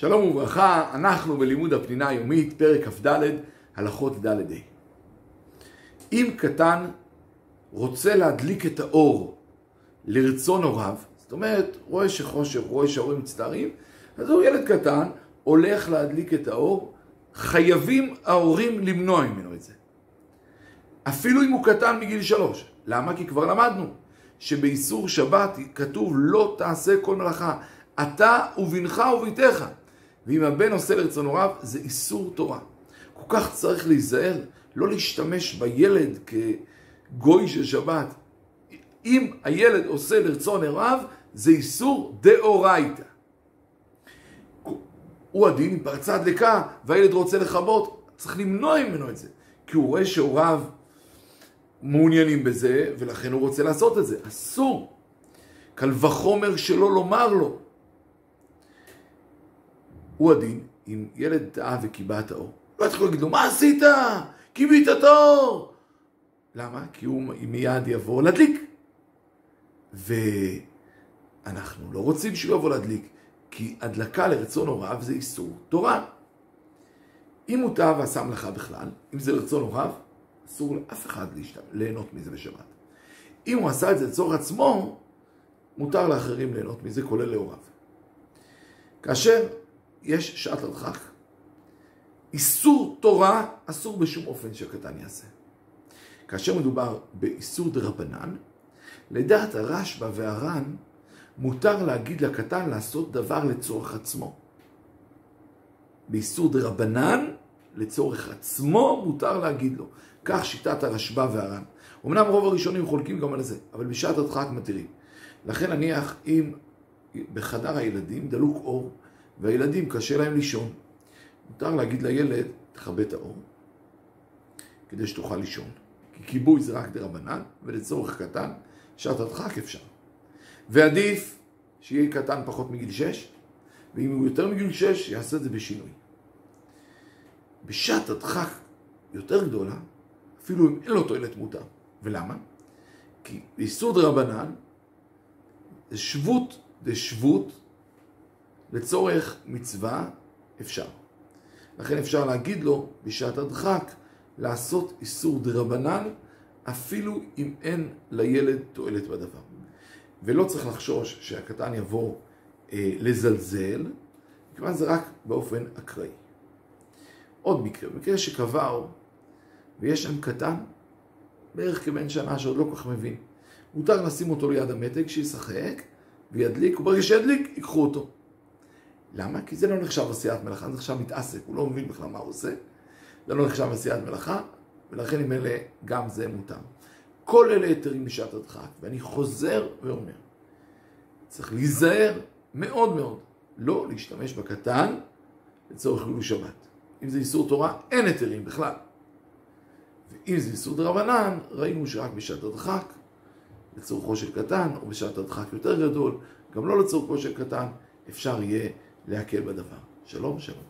שלום וברכה, אנחנו בלימוד הפנינה היומית, פרק כ"ד, הלכות ד' ה'. אם קטן רוצה להדליק את האור לרצון הוריו, זאת אומרת, רואה שחושך, רואה שההורים מצטערים, אז הוא ילד קטן, הולך להדליק את האור, חייבים ההורים למנוע ממנו את זה. אפילו אם הוא קטן מגיל שלוש. למה? כי כבר למדנו שבאיסור שבת כתוב לא תעשה כל מלאכה. אתה ובנך וביתך. ואם הבן עושה לרצון הוריו, זה איסור תורה. כל כך צריך להיזהר, לא להשתמש בילד כגוי של שבת. אם הילד עושה לרצון הוריו, זה איסור דאורייתא. הוא הדין, פרצה דלקה והילד רוצה לכבות, צריך למנוע ממנו את זה. כי הוא רואה שהוריו מעוניינים בזה, ולכן הוא רוצה לעשות את זה. אסור. קל וחומר שלא לומר לו. הוא הדין, אם ילד טעה וקיבע את האור, לא יתחיל להגיד לו, מה עשית? קיבית את האור! למה? כי הוא מיד יבוא להדליק. ואנחנו לא רוצים שהוא יבוא להדליק, כי הדלקה לרצון הוריו זה איסור תורה. אם הוא טעה ועשה מלאכה בכלל, אם זה לרצון הוריו, אסור לאף אחד להשת... ליהנות מזה בשבת. אם הוא עשה את זה לצורך עצמו, מותר לאחרים ליהנות מזה, כולל להוריו. כאשר יש שעת הדחק. איסור תורה אסור בשום אופן שהקטן יעשה. כאשר מדובר באיסור דרבנן, לדעת הרשב"א והר"ן, מותר להגיד לקטן לעשות דבר לצורך עצמו. באיסור דרבנן, לצורך עצמו, מותר להגיד לו. כך שיטת הרשב"א והר"ן. אמנם רוב הראשונים חולקים גם על זה, אבל בשעת הדחק מתירים. לכן נניח אם בחדר הילדים דלוק אור, והילדים קשה להם לישון. מותר להגיד לילד, תכבה את האור, כדי שתוכל לישון. כי כיבוי זה רק דרבנן, ולצורך קטן, שעת הדחק אפשר. ועדיף שיהיה קטן פחות מגיל 6, ואם הוא יותר מגיל 6, יעשה את זה בשינוי. בשעת הדחק יותר גדולה, אפילו אם אין לו תועלת מותר. ולמה? כי איסור דרבנן זה שבות דשבות לצורך מצווה אפשר. לכן אפשר להגיד לו בשעת הדחק לעשות איסור דרבנן אפילו אם אין לילד תועלת בדבר. ולא צריך לחשוש שהקטן יבוא אה, לזלזל, מכיוון זה רק באופן אקראי. עוד מקרה, מקרה שקבר ויש שם קטן, בערך כבן שנה שעוד לא כל כך מבין. מותר לשים אותו ליד המתג, שישחק וידליק, וברגע שידליק, ייקחו אותו. למה? כי זה לא נחשב עשיית מלאכה, זה נחשב מתעסק, הוא לא מבין בכלל מה הוא עושה. זה לא נחשב עשיית מלאכה, ולכן עם אלה גם זה מותר. כל אלה היתרים בשעת הדחק, ואני חוזר ואומר, צריך להיזהר מאוד מאוד לא להשתמש בקטן לצורך חילול שבת. אם זה איסור תורה, אין היתרים בכלל. ואם זה איסור דרבנן, ראינו שרק בשעת הדחק, לצורכו של קטן, או בשעת הדחק יותר גדול, גם לא לצורכו של קטן, אפשר יהיה להקל בדבר. שלום, שלום.